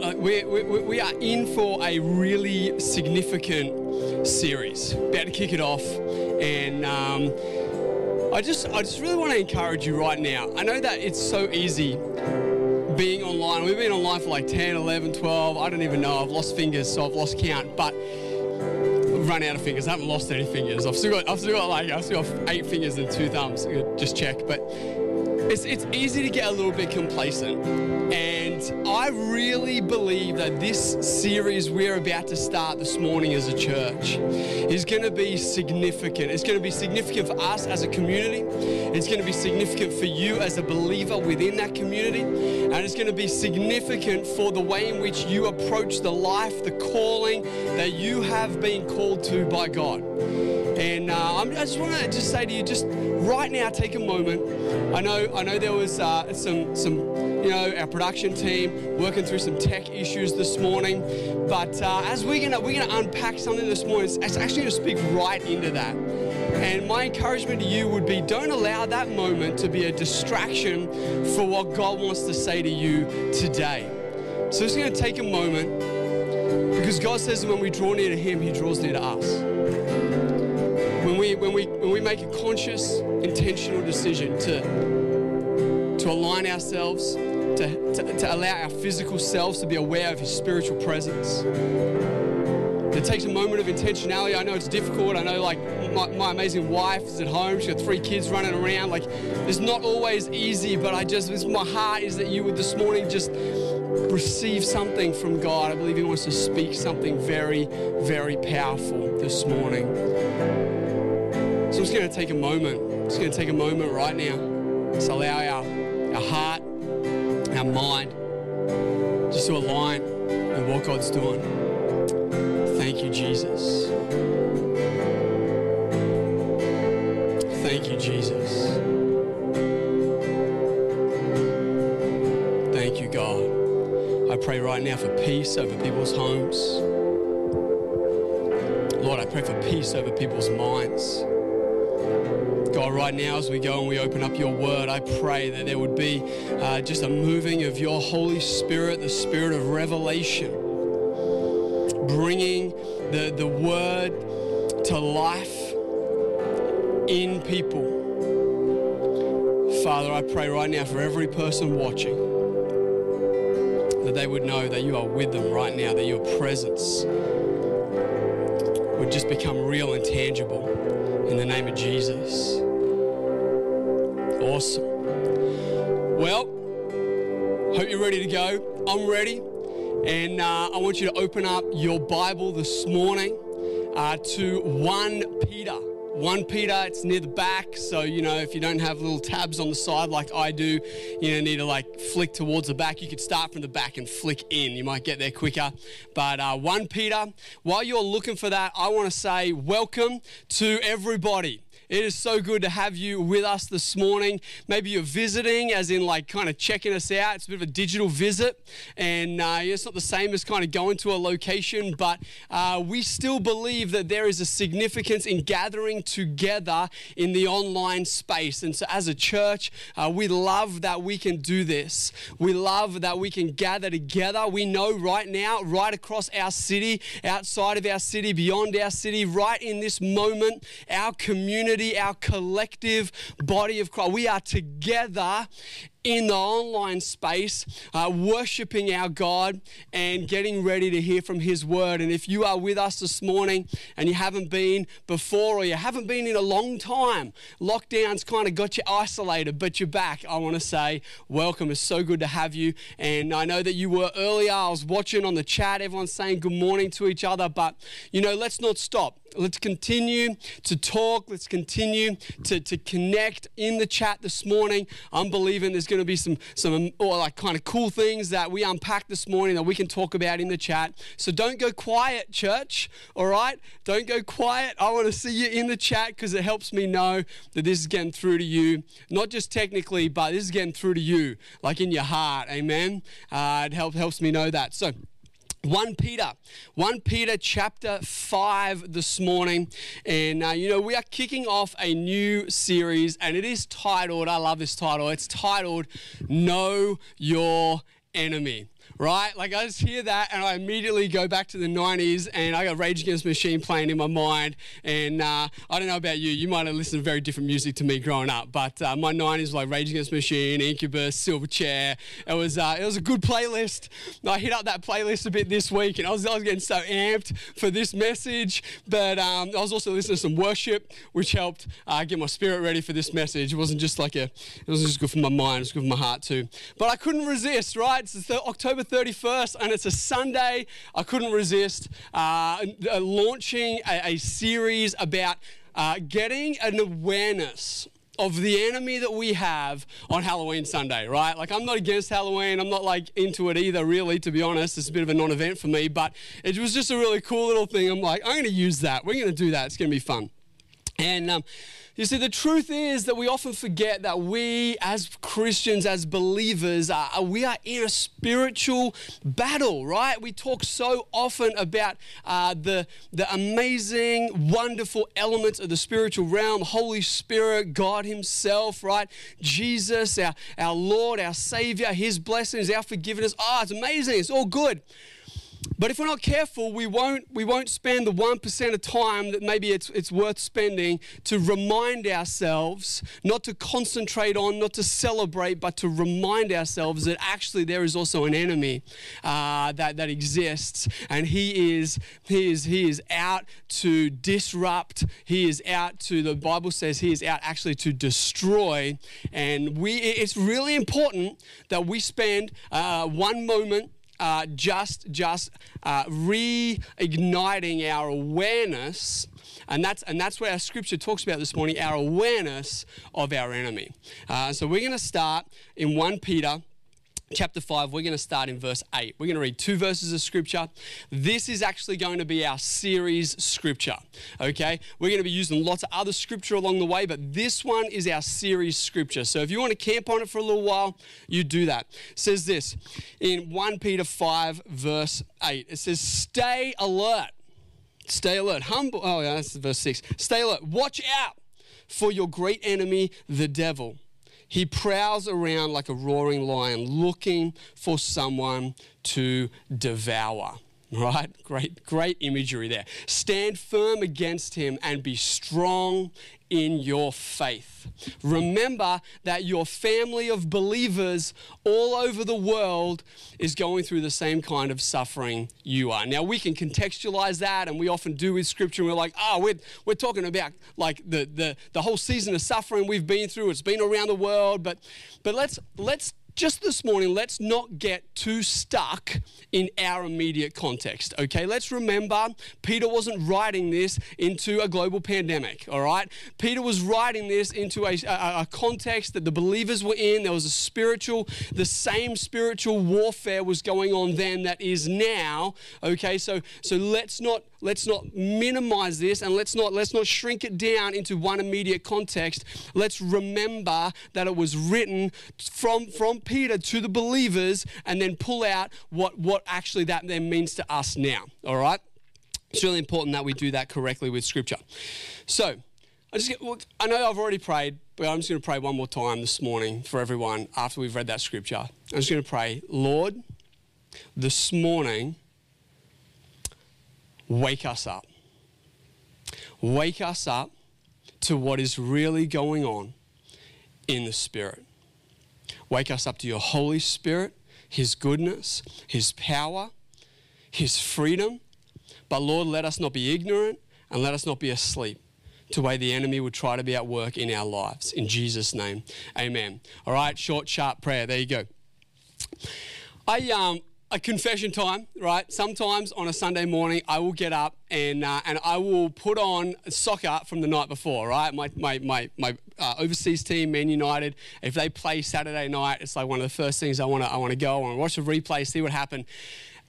Uh, we, we, we are in for a really significant series. About to kick it off, and um, I just I just really want to encourage you right now. I know that it's so easy being online. We've been online for like 10, 11, 12. I don't even know. I've lost fingers, so I've lost count. But I've run out of fingers. I haven't lost any fingers. I've still got I've still got like I've still got eight fingers and two thumbs. Just check, but it's, it's easy to get a little bit complacent. And I really believe that this series we're about to start this morning as a church is going to be significant. It's going to be significant for us as a community. It's going to be significant for you as a believer within that community. And it's going to be significant for the way in which you approach the life, the calling that you have been called to by God. And uh, i just want to just say to you, just right now, take a moment. I know, I know there was uh, some, some, you know, our production team working through some tech issues this morning. But uh, as we're gonna, we're gonna unpack something this morning, it's, actually gonna speak right into that. And my encouragement to you would be don't allow that moment to be a distraction for what God wants to say to you today. So it's going to take a moment because God says that when we draw near to Him, He draws near to us we, when we, when we make a conscious, intentional decision to, to align ourselves, to, to, to allow our physical selves to be aware of His spiritual presence. It takes a moment of intentionality. I know it's difficult. I know, like, my, my, amazing wife is at home. She's got three kids running around. Like, it's not always easy, but I just, my heart is that you would this morning just receive something from God. I believe He wants to speak something very, very powerful this morning. Just going to take a moment. Just going to take a moment right now. Just allow our, our heart, our mind, just to align with what God's doing. Thank you, Jesus. Thank you, Jesus. Thank you, God. I pray right now for peace over people's homes. Lord, I pray for peace over people's minds. Right now as we go and we open up your word, I pray that there would be uh, just a moving of your Holy Spirit, the spirit of revelation, bringing the, the word to life in people. Father, I pray right now for every person watching that they would know that you are with them right now, that your presence would just become real and tangible in the name of Jesus. Awesome. Well, hope you're ready to go. I'm ready. And uh, I want you to open up your Bible this morning uh, to 1 Peter. 1 Peter, it's near the back, so you know if you don't have little tabs on the side like I do, you know, need to like flick towards the back. You could start from the back and flick in. You might get there quicker. But uh, 1 Peter, while you're looking for that, I want to say welcome to everybody. It is so good to have you with us this morning. Maybe you're visiting, as in like kind of checking us out. It's a bit of a digital visit, and uh, it's not the same as kind of going to a location, but uh, we still believe that there is a significance in gathering together in the online space. And so, as a church, uh, we love that we can do this. We love that we can gather together. We know right now, right across our city, outside of our city, beyond our city, right in this moment, our community community, our collective body of Christ. We are together in the online space, uh, worshiping our God and getting ready to hear from His word. And if you are with us this morning and you haven't been before or you haven't been in a long time, lockdown's kind of got you isolated, but you're back, I want to say welcome. It's so good to have you. And I know that you were earlier, I was watching on the chat, everyone's saying good morning to each other, but you know, let's not stop. Let's continue to talk. Let's continue to, to connect in the chat this morning. I'm believing there's going to be some, some or like kind of cool things that we unpacked this morning that we can talk about in the chat. So don't go quiet, church, all right? Don't go quiet. I want to see you in the chat because it helps me know that this is getting through to you, not just technically, but this is getting through to you, like in your heart, amen? Uh, it help, helps me know that. So, 1 Peter, 1 Peter chapter 5 this morning. And, uh, you know, we are kicking off a new series, and it is titled, I love this title, it's titled Know Your Enemy. Right? Like I just hear that and I immediately go back to the 90s and I got Rage Against the Machine playing in my mind. And uh, I don't know about you, you might have listened to very different music to me growing up, but uh, my 90s were like Rage Against the Machine, Incubus, Silverchair. It was, uh, it was a good playlist. I hit up that playlist a bit this week and I was, I was getting so amped for this message, but um, I was also listening to some worship, which helped uh, get my spirit ready for this message. It wasn't just like a, it wasn't just good for my mind, it was good for my heart too. But I couldn't resist, right? It's the October 31st, and it's a Sunday. I couldn't resist uh, uh, launching a, a, series about uh, getting an awareness of the enemy that we have on Halloween Sunday, right? Like, I'm not against Halloween. I'm not like into it either, really, to be honest. It's a bit of a non event for me, but it was just a really cool little thing. I'm like, I'm going to use that. We're going to do that. It's going to be fun. And, um, you see, the truth is that we often forget that we, as Christians, as believers, are, we are in a spiritual battle, right? We talk so often about uh, the, the amazing, wonderful elements of the spiritual realm Holy Spirit, God Himself, right? Jesus, our, our Lord, our Savior, His blessings, our forgiveness. Oh, it's amazing. It's all good. But if we're not careful, we won't, we won't spend the 1% of time that maybe it's, it's worth spending to remind ourselves, not to concentrate on, not to celebrate, but to remind ourselves that actually there is also an enemy uh, that, that exists. And he is, he, is, he is out to disrupt, he is out to, the Bible says he is out actually to destroy. And we, it's really important that we spend uh, one moment uh, just just uh, reigniting our awareness and that's and that's where our scripture talks about this morning our awareness of our enemy. Uh, so we're going to start in 1 peter chapter 5, we're going to start in verse 8. We're going to read two verses of scripture. This is actually going to be our series scripture, okay? We're going to be using lots of other scripture along the way, but this one is our series scripture. So if you want to camp on it for a little while, you do that. It says this in 1 Peter 5, verse 8. It says, Stay alert. Stay alert. Humble. Oh, yeah, that's verse 6. Stay alert. Watch out for your great enemy, the devil he prowls around like a roaring lion looking for someone to devour. Right? Great, great imagery there. Stand firm against him and be strong in your faith. Remember that your family of believers all over the world is going through the same kind of suffering you are. Now, we can contextualize that, and we often do with scripture, and we're like, oh, we're, we're talking about like the, the, the whole season of suffering we've been through. It's been around the world, but, but let's, let's just this morning, let's not get too stuck in our immediate context, okay? Let's remember Peter wasn't writing this into a global pandemic, all right? Peter was writing this into a, a, a context that the believers were in. There was a spiritual, the same spiritual warfare was going on then that is now, okay? So, so let's not let's not minimize this and let's not let's not shrink it down into one immediate context. Let's remember that it was written from from peter to the believers and then pull out what what actually that then means to us now. All right? It's really important that we do that correctly with scripture. So I just get, look, I know I've already prayed, but I'm just going to pray one more time this morning for everyone after we've read that scripture. I'm just going to pray, Lord, this morning wake us up. Wake us up to what is really going on in the Spirit. Wake us up to your Holy Spirit, His goodness, His power, His freedom. But Lord, let us not be ignorant and let us not be asleep to way the enemy would try to be at work in our lives. In Jesus' name, amen. All right, short, sharp prayer. There you go. I, um, a confession time, right? Sometimes on a Sunday morning, I will get up and, uh, and I will put on soccer from the night before, right? My, my, my, my uh, overseas team, Man United, if they play Saturday night, it's like one of the first things I want to I go. Want to watch a replay, see what happened.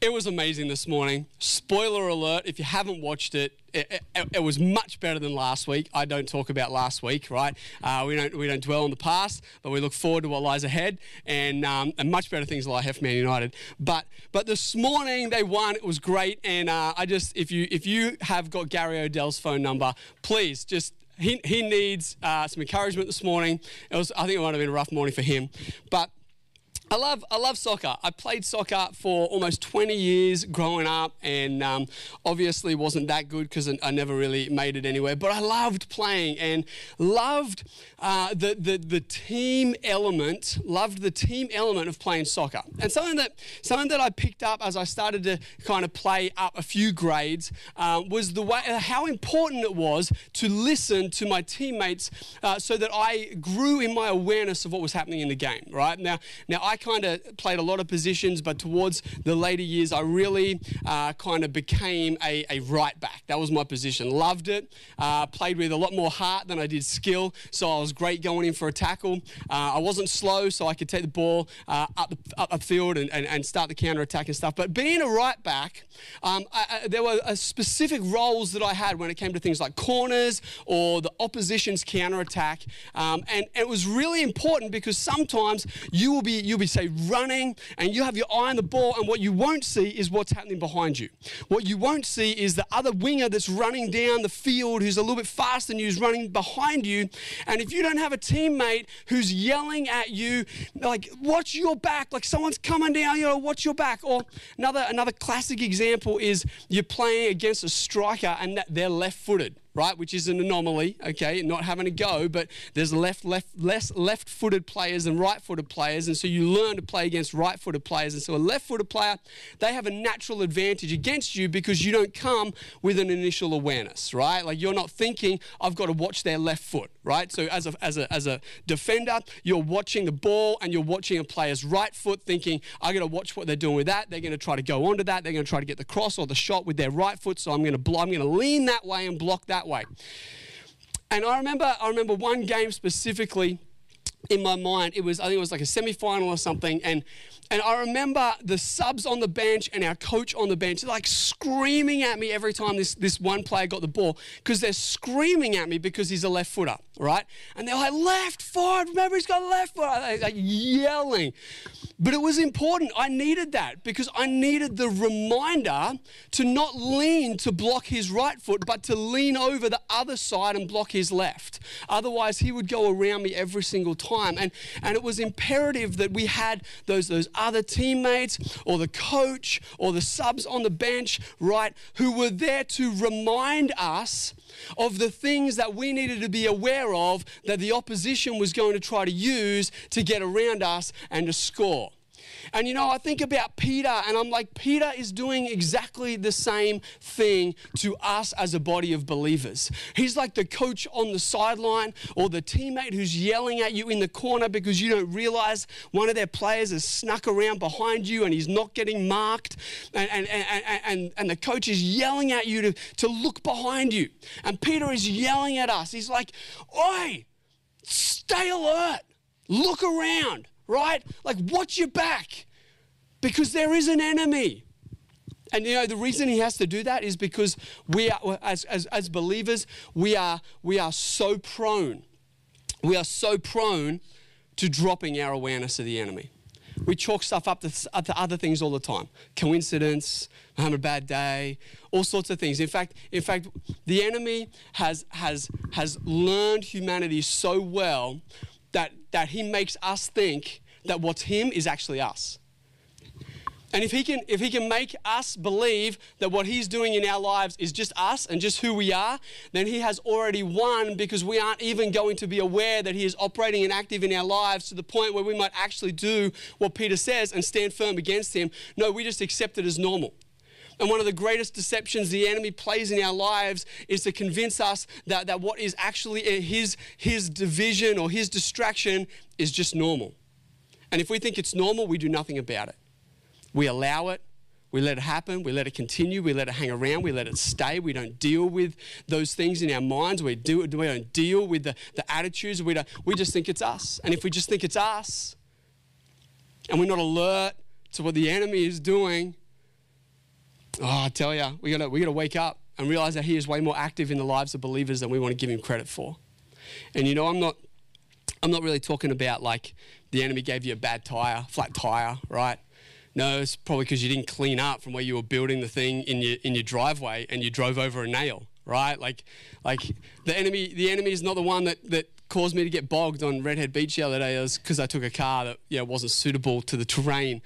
It was amazing this morning. Spoiler alert, if you haven't watched it, it, it, it, was much better than last week. I don't talk about last week, right? Uh, we, don't, we don't dwell on the past, but we look forward to what lies ahead and, um, and much better things lie ahead for Man United. But, but this morning they won. It was great. And uh, I just, if you, if you have got Gary O'Dell's phone number, please just he, he needs uh, some encouragement this morning. It was, I think it might have been a rough morning for him. But I love I love soccer. I played soccer for almost 20 years growing up, and um, obviously wasn't that good because I never really made it anywhere. But I loved playing and loved uh, the, the the team element. Loved the team element of playing soccer, and something that something that I picked up as I started to kind of play up a few grades um, was the way how important it was to listen to my teammates, uh, so that I grew in my awareness of what was happening in the game. Right now, now I kind of played a lot of positions, but towards the later years, I really uh, kind of became a, a, right back. That was my position. Loved it. Uh, played with a lot more heart than I did skill, so I was great going in for a tackle. Uh, I wasn't slow, so I could take the ball uh, up up the field and, and, and start the counter attack and stuff. But being a right back, um, I, I, there were uh, specific roles that I had when it came to things like corners or the opposition's counter attack, um, and, and it was really important because sometimes you will be you'll be say running and you have your eye on the ball, and what you won't see is what's happening behind you. What you won't see is the other winger that's running down the field who's a little bit faster than you, who's running behind you. And if you don't have a teammate who's yelling at you, like, watch your back, like someone's coming down, you know, watch your back. Or another, another classic example is you're playing against a striker and that they're left footed right? Which is an anomaly, okay, not having a go, but there's left, left, less left-footed players than right-footed players, and so you learn to play against right-footed players. And so a left-footed player, they have a natural advantage against you because you don't come with an initial awareness, right? Like you're not thinking, I've got to watch their left foot, right? So as a, as a, as a defender, you're watching the ball and you're watching a player's right foot, thinking, I got to watch what they're doing with that. They're going to try to go onto that. They're going to try to get the cross or the shot with their right foot. So I'm going to, I'm going to lean that way and block that way. And I remember, I remember one game specifically in my mind. It was, I think it was like a semi-final or something, and and I remember the subs on the bench and our coach on the bench, like screaming at me every time this, this one player got the ball, because they're screaming at me because he's a left footer, right? And they're like, left foot, remember he's got left foot, like yelling. But it was important. I needed that because I needed the reminder to not lean to block his right foot, but to lean over the other side and block his left. Otherwise, he would go around me every single time. And, and it was imperative that we had those, those other teammates or the coach or the subs on the bench, right, who were there to remind us of the things that we needed to be aware of that the opposition was going to try to use to get around us and to score. And you know, I think about Peter and I'm like, Peter is doing exactly the same thing to us as a body of believers. He's like the coach on the sideline or the teammate who's yelling at you in the corner because you don't realize one of their players has snuck around behind you and he's not getting marked. And, and, and, and, and the coach is yelling at you to, to look behind you. And Peter is yelling at us. He's like, Oi, stay alert, look around right? Like, watch your back because there is an enemy. And you know, the reason he has to do that is because we are, as, as, as believers, we are, we are so prone, we are so prone to dropping our awareness of the enemy. We chalk stuff up to, to other things all the time. Coincidence, I'm having a bad day, all sorts of things. In fact, in fact, the enemy has, has, has learned humanity so well that, that he makes us think that what's him is actually us. And if he can if he can make us believe that what he's doing in our lives is just us and just who we are, then he has already won because we aren't even going to be aware that he is operating and active in our lives to the point where we might actually do what Peter says and stand firm against him. No, we just accept it as normal. And one of the greatest deceptions the enemy plays in our lives is to convince us that, that what is actually his, his division or his distraction is just normal. And if we think it's normal, we do nothing about it. We allow it, we let it happen, we let it continue, we let it hang around, we let it stay. We don't deal with those things in our minds. We, do, we don't deal with the, the attitudes. We, don't, we just think it's us. And if we just think it's us and we're not alert to what the enemy is doing, Oh, I tell you, we gotta we gotta wake up and realize that He is way more active in the lives of believers than we want to give Him credit for. And you know, I'm not I'm not really talking about like the enemy gave you a bad tire, flat tire, right? No, it's probably because you didn't clean up from where you were building the thing in your in your driveway and you drove over a nail, right? Like like the enemy the enemy is not the one that that caused me to get bogged on Redhead Beach the other day because I took a car that yeah wasn't suitable to the terrain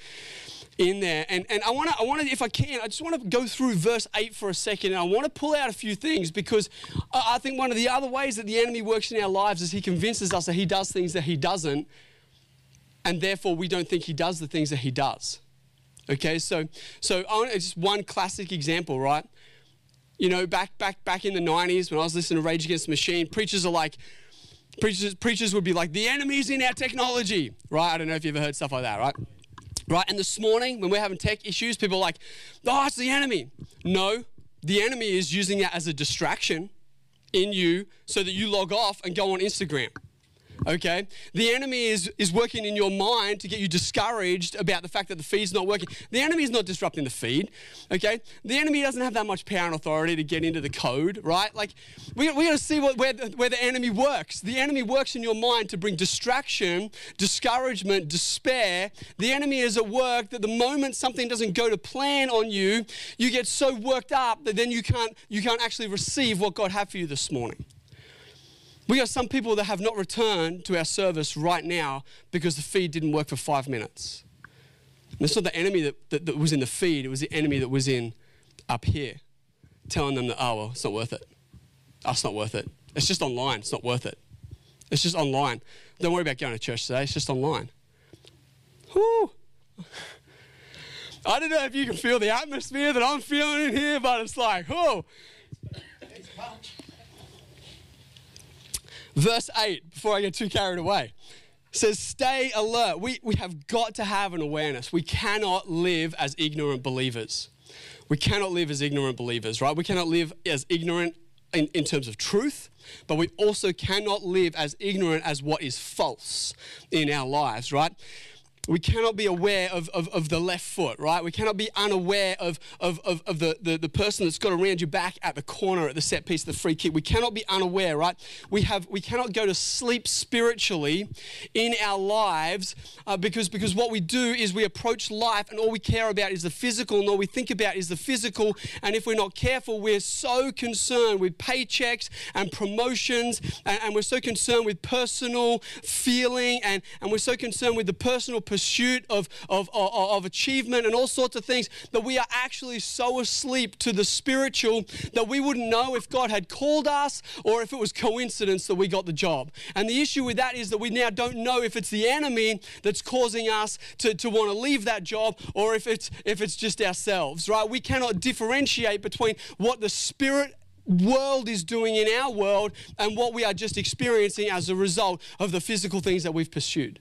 in there. And, and I want to, I want to, if I can, I just want to go through verse 8 for a second. And I want to pull out a few things because I think one of the other ways that the enemy works in our lives is he convinces us that he does things that he doesn't. And therefore, we don't think he does the things that he does. Okay, so, so it's just one classic example, right? You know, back, back, back in the 90s when I was listening to Rage Against the Machine, preachers are like, preachers, preachers would be like, the enemy's in our technology, right? I don't know if you've ever heard stuff like that, right? Right? And this morning, when we're having tech issues, people are like, oh, it's the enemy. No, the enemy is using that as a distraction in you so that you log off and go on Instagram okay? The enemy is, is working in your mind to get you discouraged about the fact that the feed's not working. The enemy is not disrupting the feed, okay? The enemy doesn't have that much power and authority to get into the code, right? Like, we, we got to see what, where, the, where the enemy works. The enemy works in your mind to bring distraction, discouragement, despair. The enemy is at work that the moment something doesn't go to plan on you, you get so worked up that then you can't, you can't actually receive what God had for you this morning. We got some people that have not returned to our service right now because the feed didn't work for five minutes. And it's not the enemy that, that, that, was in the feed, it was the enemy that was in up here, telling them that, oh, well, it's not worth it. Oh, it's not worth it. It's just online, it's not worth it. It's just online. Don't worry about going to church today, it's just online. Whew. I don't know if you can feel the atmosphere that I'm feeling in here, but it's like, oh. Verse 8, before I get too carried away, says, Stay alert. We, we have got to have an awareness. We cannot live as ignorant believers. We cannot live as ignorant believers, right? We cannot live as ignorant in, in terms of truth, but we also cannot live as ignorant as what is false in our lives, right? We cannot be aware of, of, of, the left foot, right? We cannot be unaware of, of, of, of the, the, the, person that's got around your back at the corner at the set piece, the free kick. We cannot be unaware, right? We, have, we cannot go to sleep spiritually in our lives uh, because, because what we do is we approach life and all we care about is the physical and all we think about is the physical. And if we're not careful, we're so concerned with paychecks and promotions and, and we're so concerned with personal feeling and, and we're so concerned with the personal pursuit of, of, of, of achievement and all sorts of things that we are actually so asleep to the spiritual that we wouldn't know if God had called us or if it was coincidence that we got the job. And the issue with that is that we now don't know if it's the enemy that's causing us to, to want to leave that job or if it's if it's just ourselves, right? We cannot differentiate between what the spirit world is doing in our world and what we are just experiencing as a result of the physical things that we've pursued.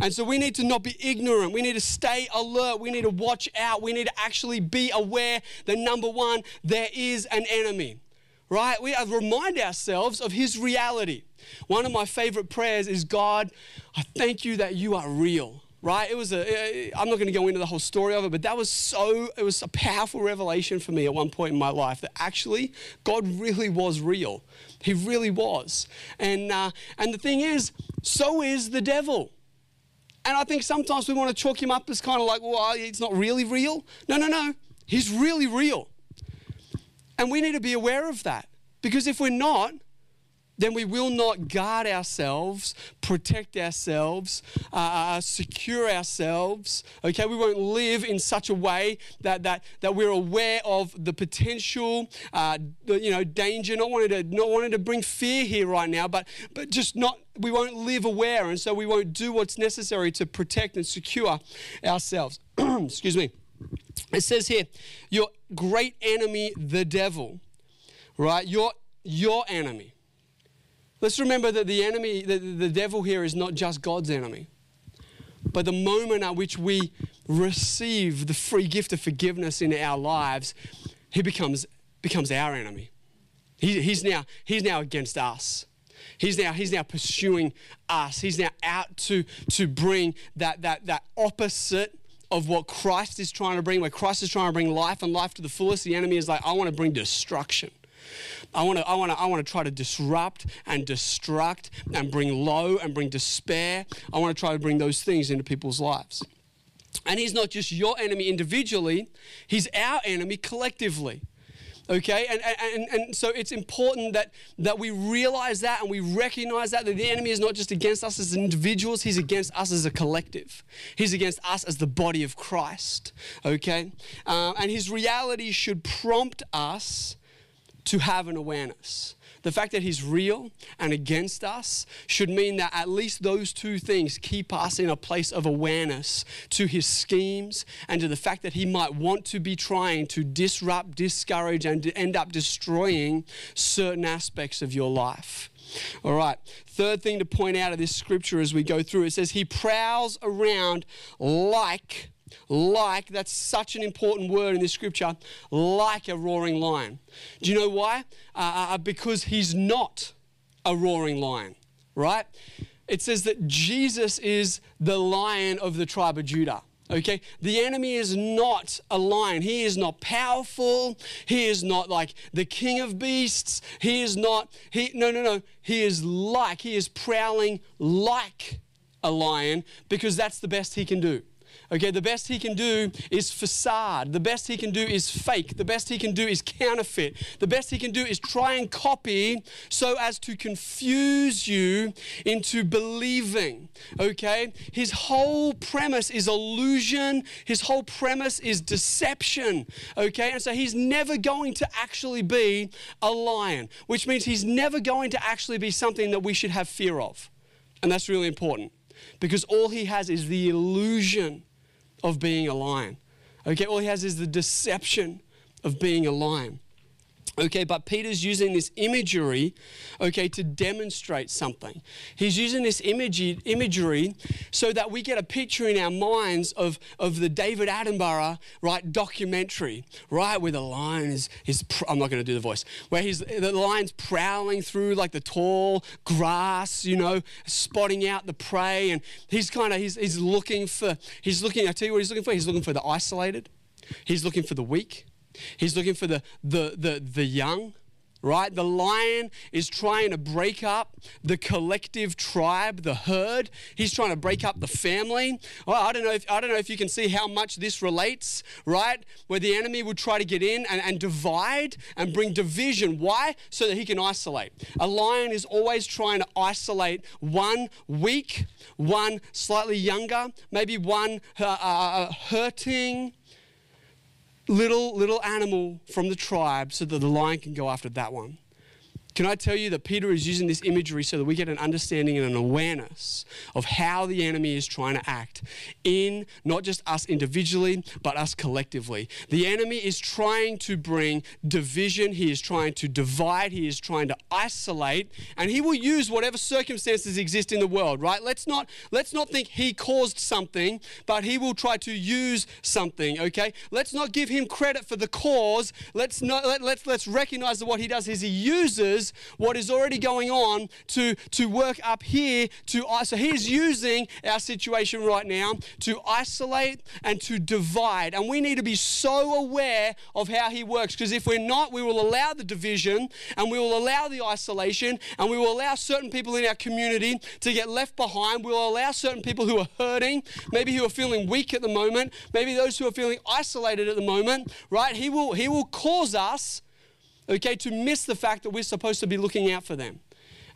And so we need to not be ignorant. We need to stay alert. We need to watch out. We need to actually be aware that number one, there is an enemy, right? We remind ourselves of his reality. One of my favorite prayers is God, I thank you that you are real. Right? It was a, I'm not going to go into the whole story of it, but that was so, it was a powerful revelation for me at one point in my life that actually God really was real. He really was. And, uh, and the thing is, so is the devil. And I think sometimes we want to chalk him up as kind of like, well, it's not really real. No, no, no. He's really real. And we need to be aware of that. Because if we're not, then we will not guard ourselves, protect ourselves, uh, uh, secure ourselves. Okay, we won't live in such a way that that that we're aware of the potential, uh, you know, danger. Not wanting to not wanting to bring fear here right now, but but just not. We won't live aware, and so we won't do what's necessary to protect and secure ourselves. Excuse me. It says here, your great enemy, the devil, right? Your your enemy Let's remember that the enemy, the, the devil here is not just God's enemy. But the moment at which we receive the free gift of forgiveness in our lives, he becomes, becomes our enemy. He, he's, now, he's now against us. He's now, he's now pursuing us. He's now out to, to bring that, that, that opposite of what Christ is trying to bring, where Christ is trying to bring life and life to the fullest. The enemy is like, I want to bring destruction. I want to I want to I want to try to disrupt and destruct and bring low and bring despair. I want to try to bring those things into people's lives. And he's not just your enemy individually, he's our enemy collectively. Okay? And, and, and so it's important that, that we realize that and we recognize that, that the enemy is not just against us as individuals, he's against us as a collective. He's against us as the body of Christ. Okay? Um, and his reality should prompt us to have an awareness. The fact that he's real and against us should mean that at least those two things keep us in a place of awareness to his schemes and to the fact that he might want to be trying to disrupt, discourage, and end up destroying certain aspects of your life. All right. Third thing to point out of this scripture as we go through it says, He prowls around like like, that's such an important word in this scripture, like a roaring lion. Do you know why? Uh, uh, uh, because he's not a roaring lion, right? It says that Jesus is the lion of the tribe of Judah. Okay? The enemy is not a lion. He is not powerful. He is not like the king of beasts. He is not, he, no, no, no. He is like, he is prowling like a lion because that's the best he can do. Okay, the best he can do is facade. The best he can do is fake. The best he can do is counterfeit. The best he can do is try and copy so as to confuse you into believing. Okay, his whole premise is illusion, his whole premise is deception. Okay, and so he's never going to actually be a lion, which means he's never going to actually be something that we should have fear of. And that's really important because all he has is the illusion of being a lion. Okay, all he has is the deception of being a lion. Okay, but Peter's using this imagery, okay, to demonstrate something. He's using this imagery, imagery so that we get a picture in our minds of, of the David Attenborough, right, documentary, right, where the lion is, is I'm not going to do the voice, where he's, the lion's prowling through like the tall grass, you know, spotting out the prey, and he's kind of, he's, he's looking for, he's looking, I tell you what he's looking for, he's looking for the isolated, he's looking for the weak, He's looking for the, the, the, the young, right? The lion is trying to break up the collective tribe, the herd. He's trying to break up the family. Well, I don't know if I don't know if you can see how much this relates, right? Where the enemy would try to get in and, and divide and bring division. Why? So that he can isolate. A lion is always trying to isolate one weak, one slightly younger, maybe one uh, uh, uh hurting little little animal from the tribe so that the lion can go after that one. Can I tell you that Peter is using this imagery so that we get an understanding and an awareness of how the enemy is trying to act in not just us individually, but us collectively? The enemy is trying to bring division, he is trying to divide, he is trying to isolate, and he will use whatever circumstances exist in the world, right? Let's not let's not think he caused something, but he will try to use something, okay? Let's not give him credit for the cause. Let's not let, let's let's recognize that what he does is he uses what is already going on to, to work up here to so he's using our situation right now to isolate and to divide. And we need to be so aware of how he works because if we're not we will allow the division and we will allow the isolation and we will allow certain people in our community to get left behind. We will allow certain people who are hurting maybe who are feeling weak at the moment maybe those who are feeling isolated at the moment right? He will he will cause us okay, to miss the fact that we're supposed to be looking out for them.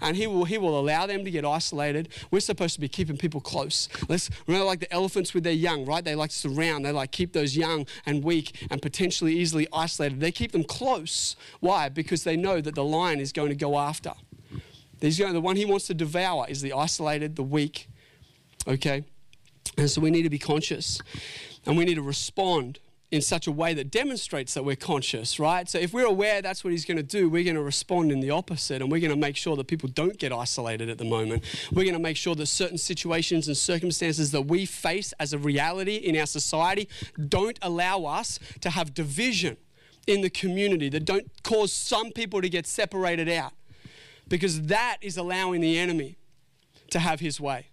And he will, he will allow them to get isolated. We're supposed to be keeping people close. Let's remember, like the elephants with their young, right? They like to surround. They like keep those young and weak and potentially easily isolated. They keep them close. Why? Because they know that the lion is going to go after. He's going, the one he wants to devour is the isolated, the weak. Okay? And so we need to be conscious and we need to respond in such a way that demonstrates that we're conscious, right? So if we're aware that's what he's going to do, we're going to respond in the opposite and we're going to make sure that people don't get isolated at the moment. We're going to make sure that certain situations and circumstances that we face as a reality in our society don't allow us to have division in the community, that don't cause some people to get separated out. Because that is allowing the enemy to have his way.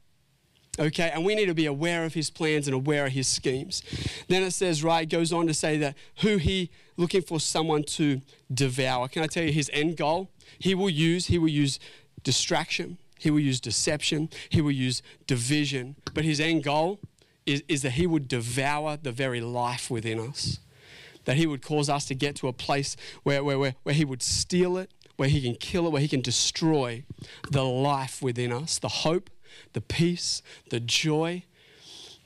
Okay, and we need to be aware of his plans and aware of his schemes. Then it says, right, goes on to say that who he looking for someone to devour. Can I tell you his end goal? He will use, he will use distraction, he will use deception, he will use division, but his end goal is, is that he would devour the very life within us. that he would cause us to get to a place where, where, where, where he would steal it, where he can kill it, where he can destroy the life within us, the hope, the peace, the joy,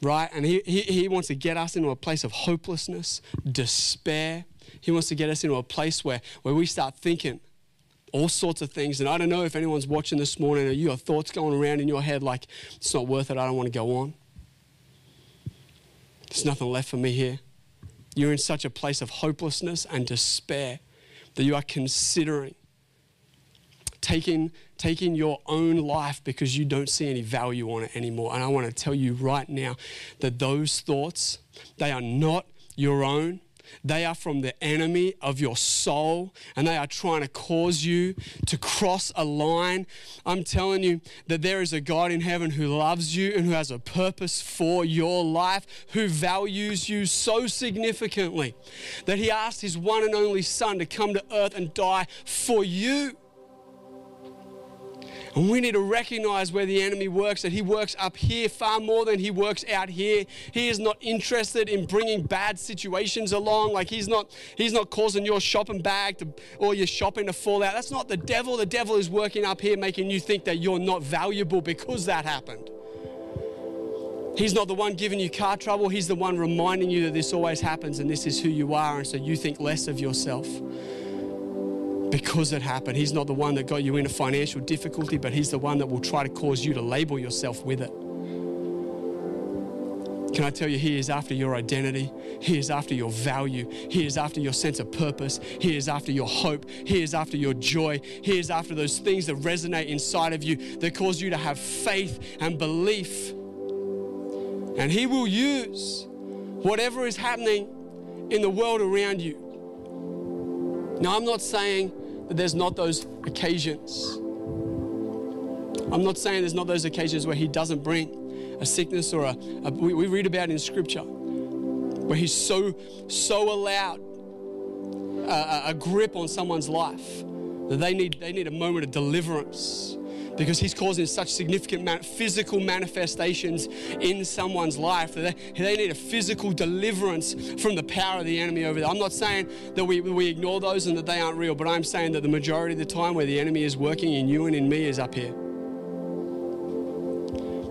right? And he, he, he wants to get us into a place of hopelessness, despair. He wants to get us into a place where, where we start thinking all sorts of things. And I don't know if anyone's watching this morning or you have thoughts going around in your head like, it's not worth it, I don't want to go on. There's nothing left for me here. You're in such a place of hopelessness and despair that you are considering taking, taking your own life because you don't see any value on it anymore. And I want to tell you right now that those thoughts, they are not your own. They are from the enemy of your soul, and they are trying to cause you to cross a line. I'm telling you that there is a God in heaven who loves you and who has a purpose for your life, who values you so significantly that he asked his one and only Son to come to earth and die for you. And we need to recognize where the enemy works, that he works up here far more than he works out here. He is not interested in bringing bad situations along. Like he's not, he's not causing your shopping bag to, or your shopping to fall out. That's not the devil. The devil is working up here, making you think that you're not valuable because that happened. He's not the one giving you car trouble. He's the one reminding you that this always happens and this is who you are. And so you think less of yourself because it happened. He's not the one that got you into financial difficulty, but He's the one that will try to cause you to label yourself with it. Can I tell you, He is after your identity. He is after your value. He is after your sense of purpose. He is after your hope. He is after your joy. He is after those things that resonate inside of you that cause you to have faith and belief. And He will use whatever is happening in the world around you now, I'm not saying that there's not those occasions. I'm not saying there's not those occasions where he doesn't bring a sickness or a, a we, we, read about in scripture where he's so, so allowed a, a grip on someone's life that they need, they need a moment of deliverance because he's causing such significant man- physical manifestations in someone's life that they, they need a physical deliverance from the power of the enemy over there. I'm not saying that we, we ignore those and that they aren't real, but I'm saying that the majority of the time where the enemy is working in you and in me is up here.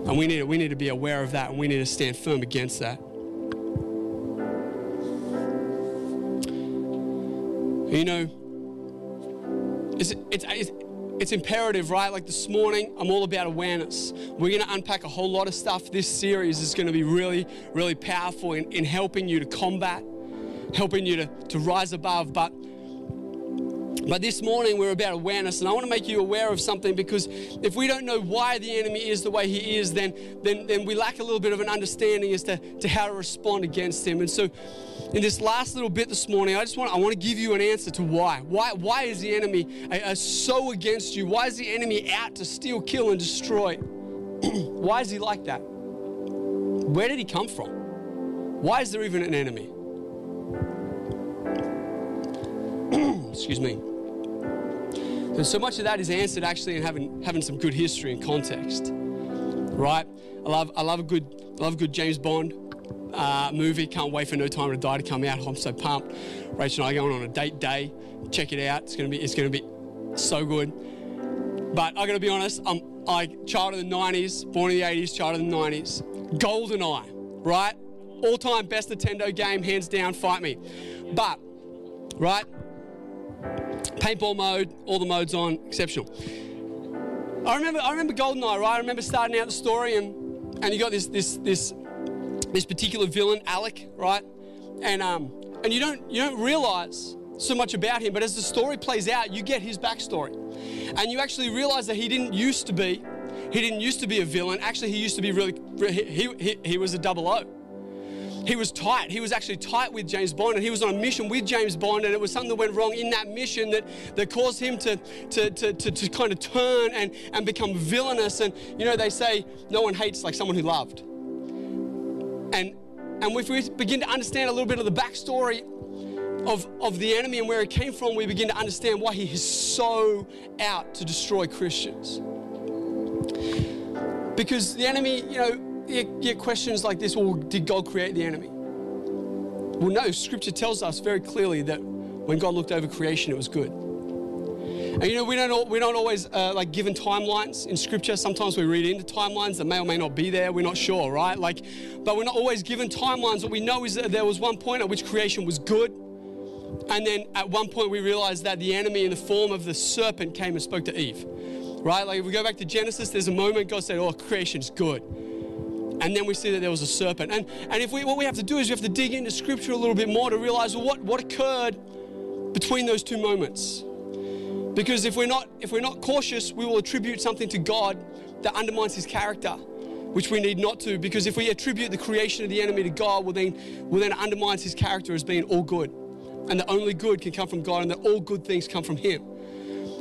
And we need, we need to be aware of that and we need to stand firm against that. You know, it's, it's, it's it's imperative, right? Like this morning, I'm all about awareness. We're going to unpack a whole lot of stuff. This series is going to be really, really powerful in, in helping you to combat, helping you to, to rise above. But but this morning we're about awareness, and I want to make you aware of something because if we don't know why the enemy is the way he is, then then, then we lack a little bit of an understanding as to, to how to respond against him. And so in this last little bit this morning, I just want I want to give you an answer to why. Why why is the enemy so against you? Why is the enemy out to steal, kill, and destroy? why is he like that? Where did he come from? Why is there even an enemy? Excuse me. And so much of that is answered actually in having, having some good history and context. Right? I love, I love a good, I love a good James Bond uh, movie. Can't wait for No Time to Die to come out. I'm so pumped. Rachel and I going on a date day. Check it out. It's gonna be, it's gonna be so good. But I gotta be honest, I'm like child of the 90s, born in the 80s, child of the 90s. GoldenEye, right? All-time best Nintendo game, hands down, fight me. But, right? Paintball mode, all the modes on, exceptional. I remember, I remember GoldenEye, right? I remember starting out the story and, and you got this, this, this, this particular villain, Alec, right? And, um, and you don't, you don't realize so much about him, but as the story plays out, you get his backstory. And you actually realize that he didn't used to be, he didn't used to be a villain. Actually, he used to be really, he, he, he was a double O he was tight. He was actually tight with James Bond, and he was on a mission with James Bond, and it was something that went wrong in that mission that, that caused him to, to, to, to, to kind of turn and, and become villainous. And, you know, they say no one hates like someone who loved. And, and if we begin to understand a little bit of the backstory of, of the enemy and where it came from, we begin to understand why he is so out to destroy Christians. Because the enemy, you know, you get questions like this well, did God create the enemy? Well, no, scripture tells us very clearly that when God looked over creation, it was good. And you know, we don't, we don't always uh, like given timelines in scripture. Sometimes we read into timelines that may or may not be there. We're not sure, right? Like, but we're not always given timelines. What we know is that there was one point at which creation was good. And then at one point we realized that the enemy in the form of the serpent came and spoke to Eve. Right? Like if we go back to Genesis, there's a moment God said, Oh, creation's good. And then we see that there was a serpent. And, and if we, what we have to do is we have to dig into scripture a little bit more to realize well, what, what occurred between those two moments. Because if we're not if we're not cautious, we will attribute something to God that undermines his character, which we need not to, because if we attribute the creation of the enemy to God, well then well then it undermines his character as being all good. And that only good can come from God and that all good things come from him.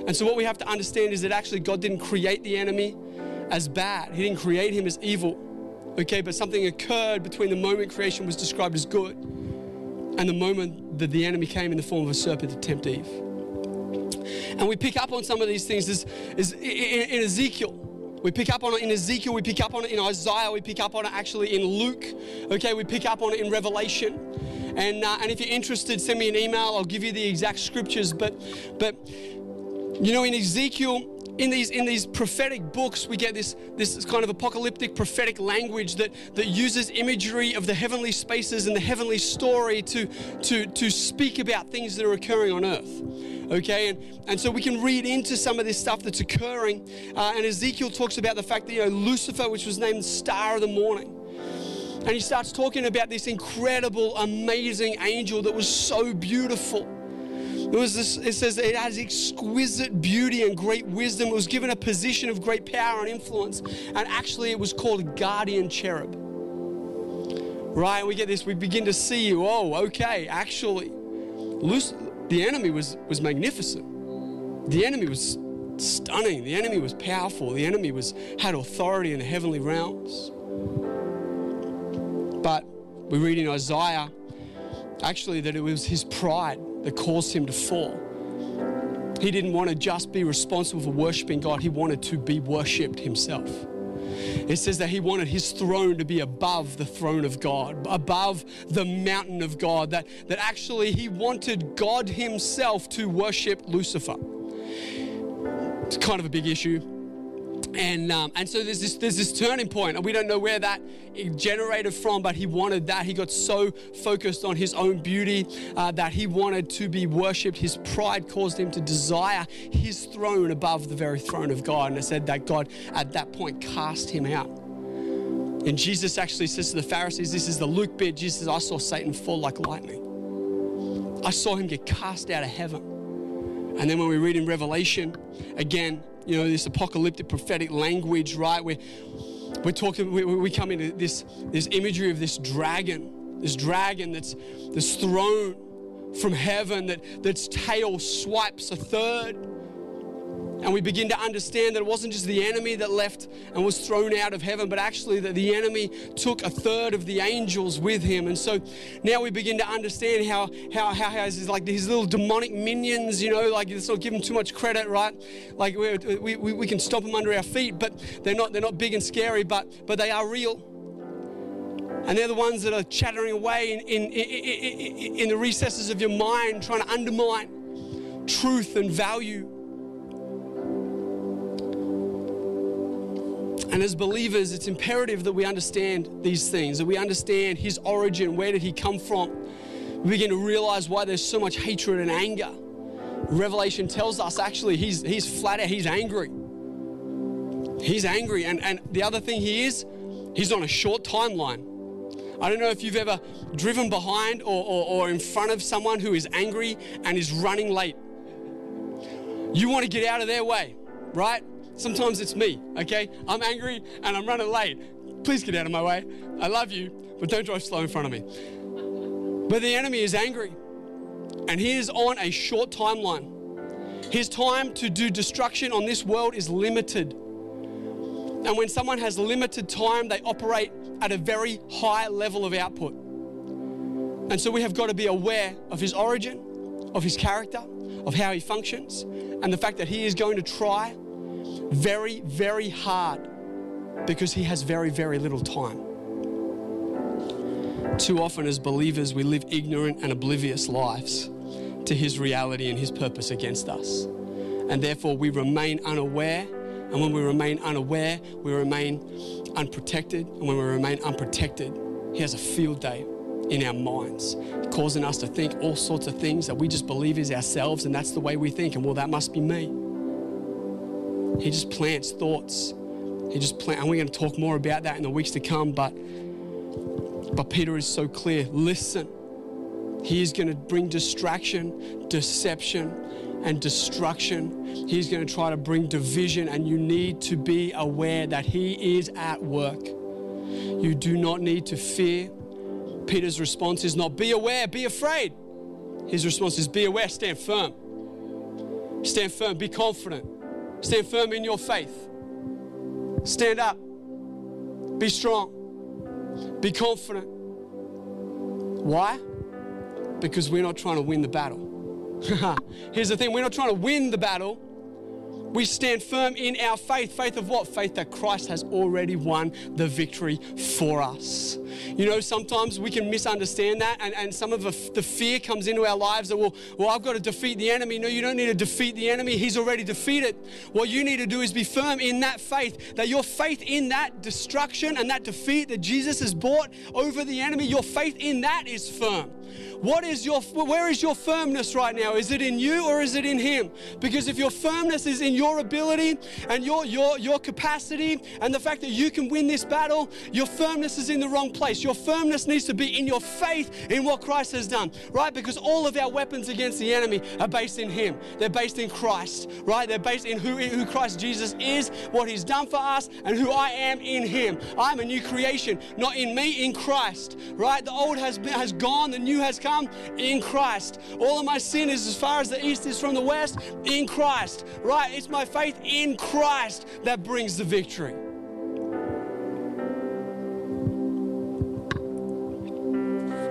And so what we have to understand is that actually God didn't create the enemy as bad. He didn't create him as evil. Okay, but something occurred between the moment creation was described as good and the moment that the enemy came in the form of a serpent to tempt Eve. And we pick up on some of these things is, is in, in Ezekiel. We pick up on it in Ezekiel, we pick up on it in Isaiah, we pick up on it actually in Luke, okay, we pick up on it in Revelation. And, uh, and if you're interested, send me an email, I'll give you the exact scriptures. But, but you know, in Ezekiel, in these in these prophetic books we get this this kind of apocalyptic prophetic language that that uses imagery of the heavenly spaces and the heavenly story to to to speak about things that are occurring on earth okay? And, and so we can read into some of this stuff that's occurring. Uh, and Ezekiel talks about the fact that, you know, Lucifer, which was named star of the morning, and he starts talking about this incredible, amazing angel that was so beautiful. It was this, it says it has exquisite beauty and great wisdom. It was given a position of great power and influence. And actually, it was called a guardian cherub. Right? And we get this, we begin to see, you. oh, okay, actually, the enemy was, was magnificent. The enemy was stunning. The enemy was powerful. The enemy was, had authority in the heavenly realms. But we read in Isaiah actually that it was his pride that caused him to fall. He didn't want to just be responsible for worshiping God, he wanted to be worshiped himself. It says that he wanted his throne to be above the throne of God, above the mountain of God, that, that actually he wanted God himself to worship Lucifer. It's kind of a big issue. And, um, and so there's this, there's this turning point, and we don't know where that generated from, but he wanted that. He got so focused on his own beauty uh, that he wanted to be worshipped. His pride caused him to desire his throne above the very throne of God. And it said that God at that point cast him out. And Jesus actually says to the Pharisees, This is the Luke bit. Jesus says, I saw Satan fall like lightning. I saw him get cast out of heaven. And then when we read in Revelation, again, you know, this apocalyptic prophetic language, right? We're, we're talking, we, we come into this, this imagery of this dragon, this dragon that's, this thrown from heaven, that, that's tail swipes a third and we begin to understand that it wasn't just the enemy that left and was thrown out of heaven, but actually that the enemy took a third of the angels with him. And so now we begin to understand how how how has like these little demonic minions, you know, like let's not give them too much credit, right? Like we, we, we can stomp them under our feet, but they're not they're not big and scary, but but they are real. And they're the ones that are chattering away in, in, in, in the recesses of your mind, trying to undermine truth and value. And as believers, it's imperative that we understand these things, that we understand his origin, where did he come from. We begin to realize why there's so much hatred and anger. Revelation tells us actually he's, he's flat out, he's angry. He's angry. And, and the other thing he is, he's on a short timeline. I don't know if you've ever driven behind or, or, or in front of someone who is angry and is running late. You want to get out of their way, right? Sometimes it's me, okay? I'm angry and I'm running late. Please get out of my way. I love you, but don't drive slow in front of me. But the enemy is angry and he is on a short timeline. His time to do destruction on this world is limited. And when someone has limited time, they operate at a very high level of output. And so we have got to be aware of his origin, of his character, of how he functions, and the fact that he is going to try very, very hard because he has very, very little time. Too often, as believers, we live ignorant and oblivious lives to His reality and His purpose against us. And therefore, we remain unaware. And when we remain unaware, we remain unprotected. And when we remain unprotected, He has a field day in our minds, causing us to think all sorts of things that we just believe is ourselves, and that's the way we think. And well, that must be me. He just plants thoughts. He just plant, and we're going to talk more about that in the weeks to come. But, but Peter is so clear. Listen, he is going to bring distraction, deception, and destruction. He's going to try to bring division, and you need to be aware that he is at work. You do not need to fear. Peter's response is not be aware, be afraid. His response is be aware, stand firm. Stand firm, be confident. Stand firm in your faith. Stand up. Be strong. Be confident. Why? Because we're not trying to win the battle. Here's the thing we're not trying to win the battle. We stand firm in our faith. Faith of what? Faith that Christ has already won the victory for us. You know, sometimes we can misunderstand that, and, and some of the, fear comes into our lives that, well, well, I've got to defeat the enemy. No, you don't need to defeat the enemy. He's already defeated. What you need to do is be firm in that faith, that your faith in that destruction and that defeat that Jesus has bought over the enemy, your faith in that is firm. What is your where is your firmness right now? Is it in you or is it in him? Because if your firmness is in your ability and your your your capacity and the fact that you can win this battle, your firmness is in the wrong place. Your firmness needs to be in your faith in what Christ has done, right? Because all of our weapons against the enemy are based in him. They're based in Christ, right? They're based in who, who Christ Jesus is, what he's done for us, and who I am in him. I'm a new creation, not in me, in Christ, right? The old has been, has gone, the new has come in Christ. All of my sin is as far as the east is from the west in Christ, right? It's my faith in Christ that brings the victory.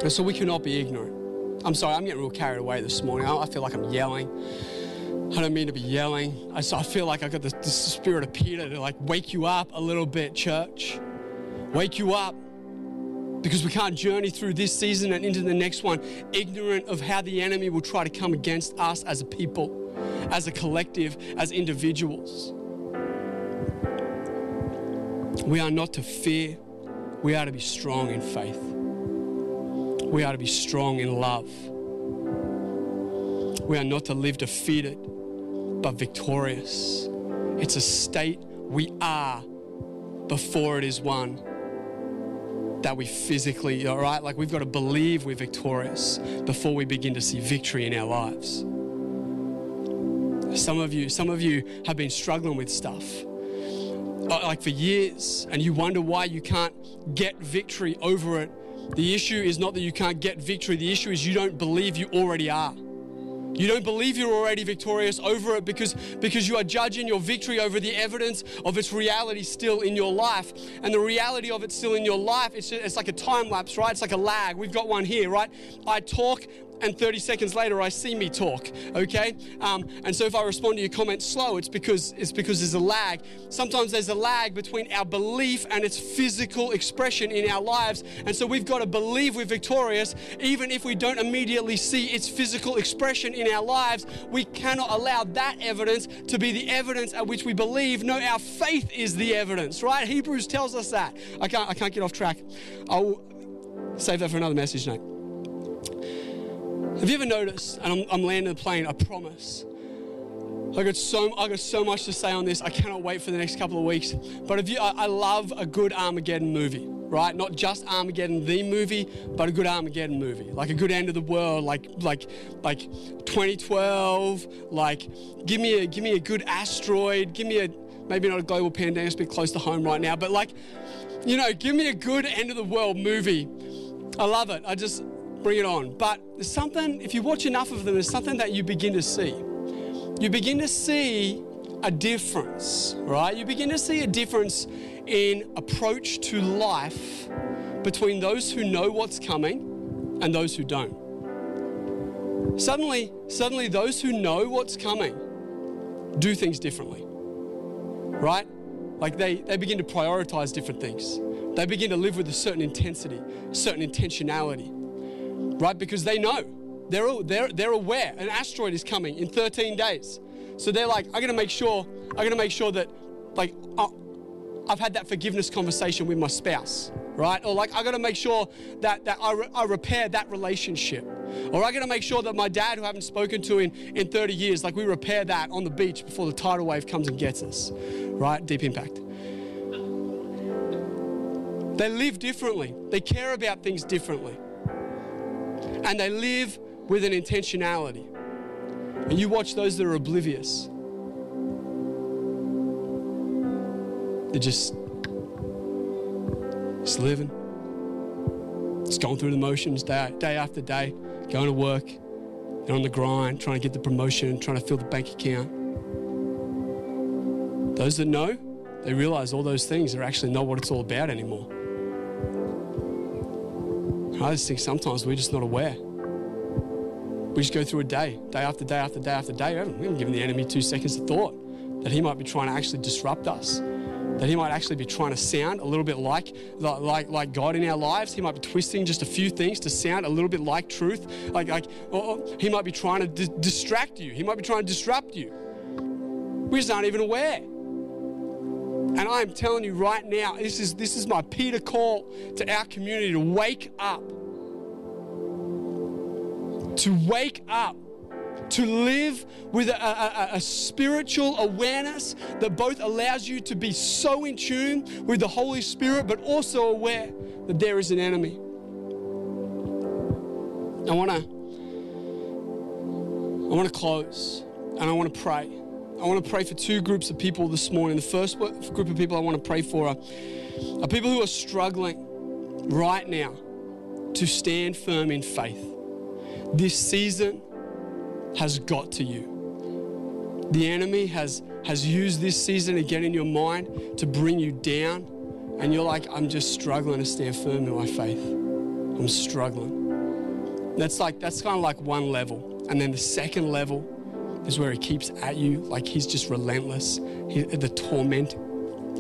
So we cannot be ignorant. I'm sorry, I'm getting real carried away this morning. I feel like I'm yelling. I don't mean to be yelling. I, I feel like I've got the, the spirit of Peter to like wake you up a little bit, church. Wake you up because we can't journey through this season and into the next one ignorant of how the enemy will try to come against us as a people, as a collective, as individuals. We are not to fear, we are to be strong in faith. We are to be strong in love. We are not to live defeated, but victorious. It's a state we are before it is won that we physically, all right? Like we've got to believe we're victorious before we begin to see victory in our lives. Some of you, some of you have been struggling with stuff uh, like for years, and you wonder why you can't get victory over it. The issue is not that you can't get victory, the issue is you don't believe you already are. You don't believe you're already victorious over it because, because you are judging your victory over the evidence of its reality still in your life. And the reality of it still in your life, it's, it's like a time lapse, right? It's like a lag. We've got one here, right? I talk and 30 seconds later I see me talk, okay? Um, and so if I respond to your comment slow, it's because it's because there's a lag. Sometimes there's a lag between our belief and its physical expression in our lives. And so we've got to believe we're victorious, even if we don't immediately see its physical expression in our lives. We cannot allow that evidence to be the evidence at which we believe. No, our faith is the evidence, right? Hebrews tells us that. I can't I can't get off track. I'll save that for another message, Nate. Have you ever noticed, and I'm, I'm landing the plane, I promise. I got so I got so much to say on this. I cannot wait for the next couple of weeks. But if you, I, I love a good Armageddon movie, right? Not just Armageddon the movie, but a good Armageddon movie, like a good end of the world, like like like 2012. Like give me a give me a good asteroid. Give me a maybe not a global pandemic, it's a bit close to home right now, but like you know, give me a good end of the world movie. I love it. I just bring it on. But there's something, if you watch enough of them, there's something that you begin to see. You begin to see a difference, right? You begin to see a difference in approach to life between those who know what's coming and those who don't. Suddenly, suddenly those who know what's coming do things differently. Right? like they, they begin to prioritize different things. They begin to live with a certain intensity, certain intentionality, right? Because they know, they're, all they're, they're aware an asteroid is coming in 13 days. So they're like, I'm gonna make sure, I'm gonna make sure that, like, uh, I've had that forgiveness conversation with my spouse, right? Or like, I gotta make sure that, that I, re- I repair that relationship. Or I gotta make sure that my dad, who I haven't spoken to in, in 30 years, like we repair that on the beach before the tidal wave comes and gets us, right? Deep impact. They live differently, they care about things differently. And they live with an intentionality. And you watch those that are oblivious. They're just, just living, just going through the motions day, day after day, going to work, they're on the grind, trying to get the promotion, trying to fill the bank account. Those that know, they realize all those things are actually not what it's all about anymore. I just think sometimes we're just not aware. We just go through a day, day after day after day after day. We haven't, we haven't given the enemy two seconds of thought that he might be trying to actually disrupt us that he might actually be trying to sound a little bit like, like, like God in our lives. He might be twisting just a few things to sound a little bit like truth. Like, like he might be trying to di- distract you. He might be trying to disrupt you. We just aren't even aware. And I am telling you right now, this is, this is my Peter call to our community to wake up. To wake up to live with a, a, a, spiritual awareness that both allows you to be so in tune with the Holy Spirit, but also aware that there is an enemy. I want to I want to close and I want to pray. I want to pray for two groups of people this morning. The first group of people I want to pray for are, are people who are struggling right now to stand firm in faith. This season has got to you. The enemy has, has used this season again in your mind to bring you down. And you're like, I'm just struggling to stand firm in my faith. I'm struggling. That's like, that's kind of like one level. And then the second level is where he keeps at you, like he's just relentless. He, the torment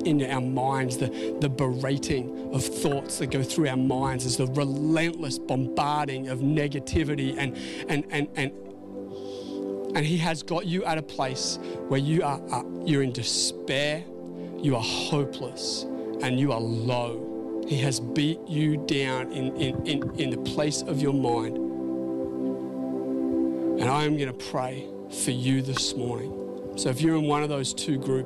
in our minds, the, the berating of thoughts that go through our minds is the relentless bombarding of negativity and, and, and, and and He has got you at a place where you are, are you're in despair, you are hopeless, and you are low. He has beat you down in, in, in, in the place of your mind. And I am going to pray for you this morning. So if you're in one of those two groups,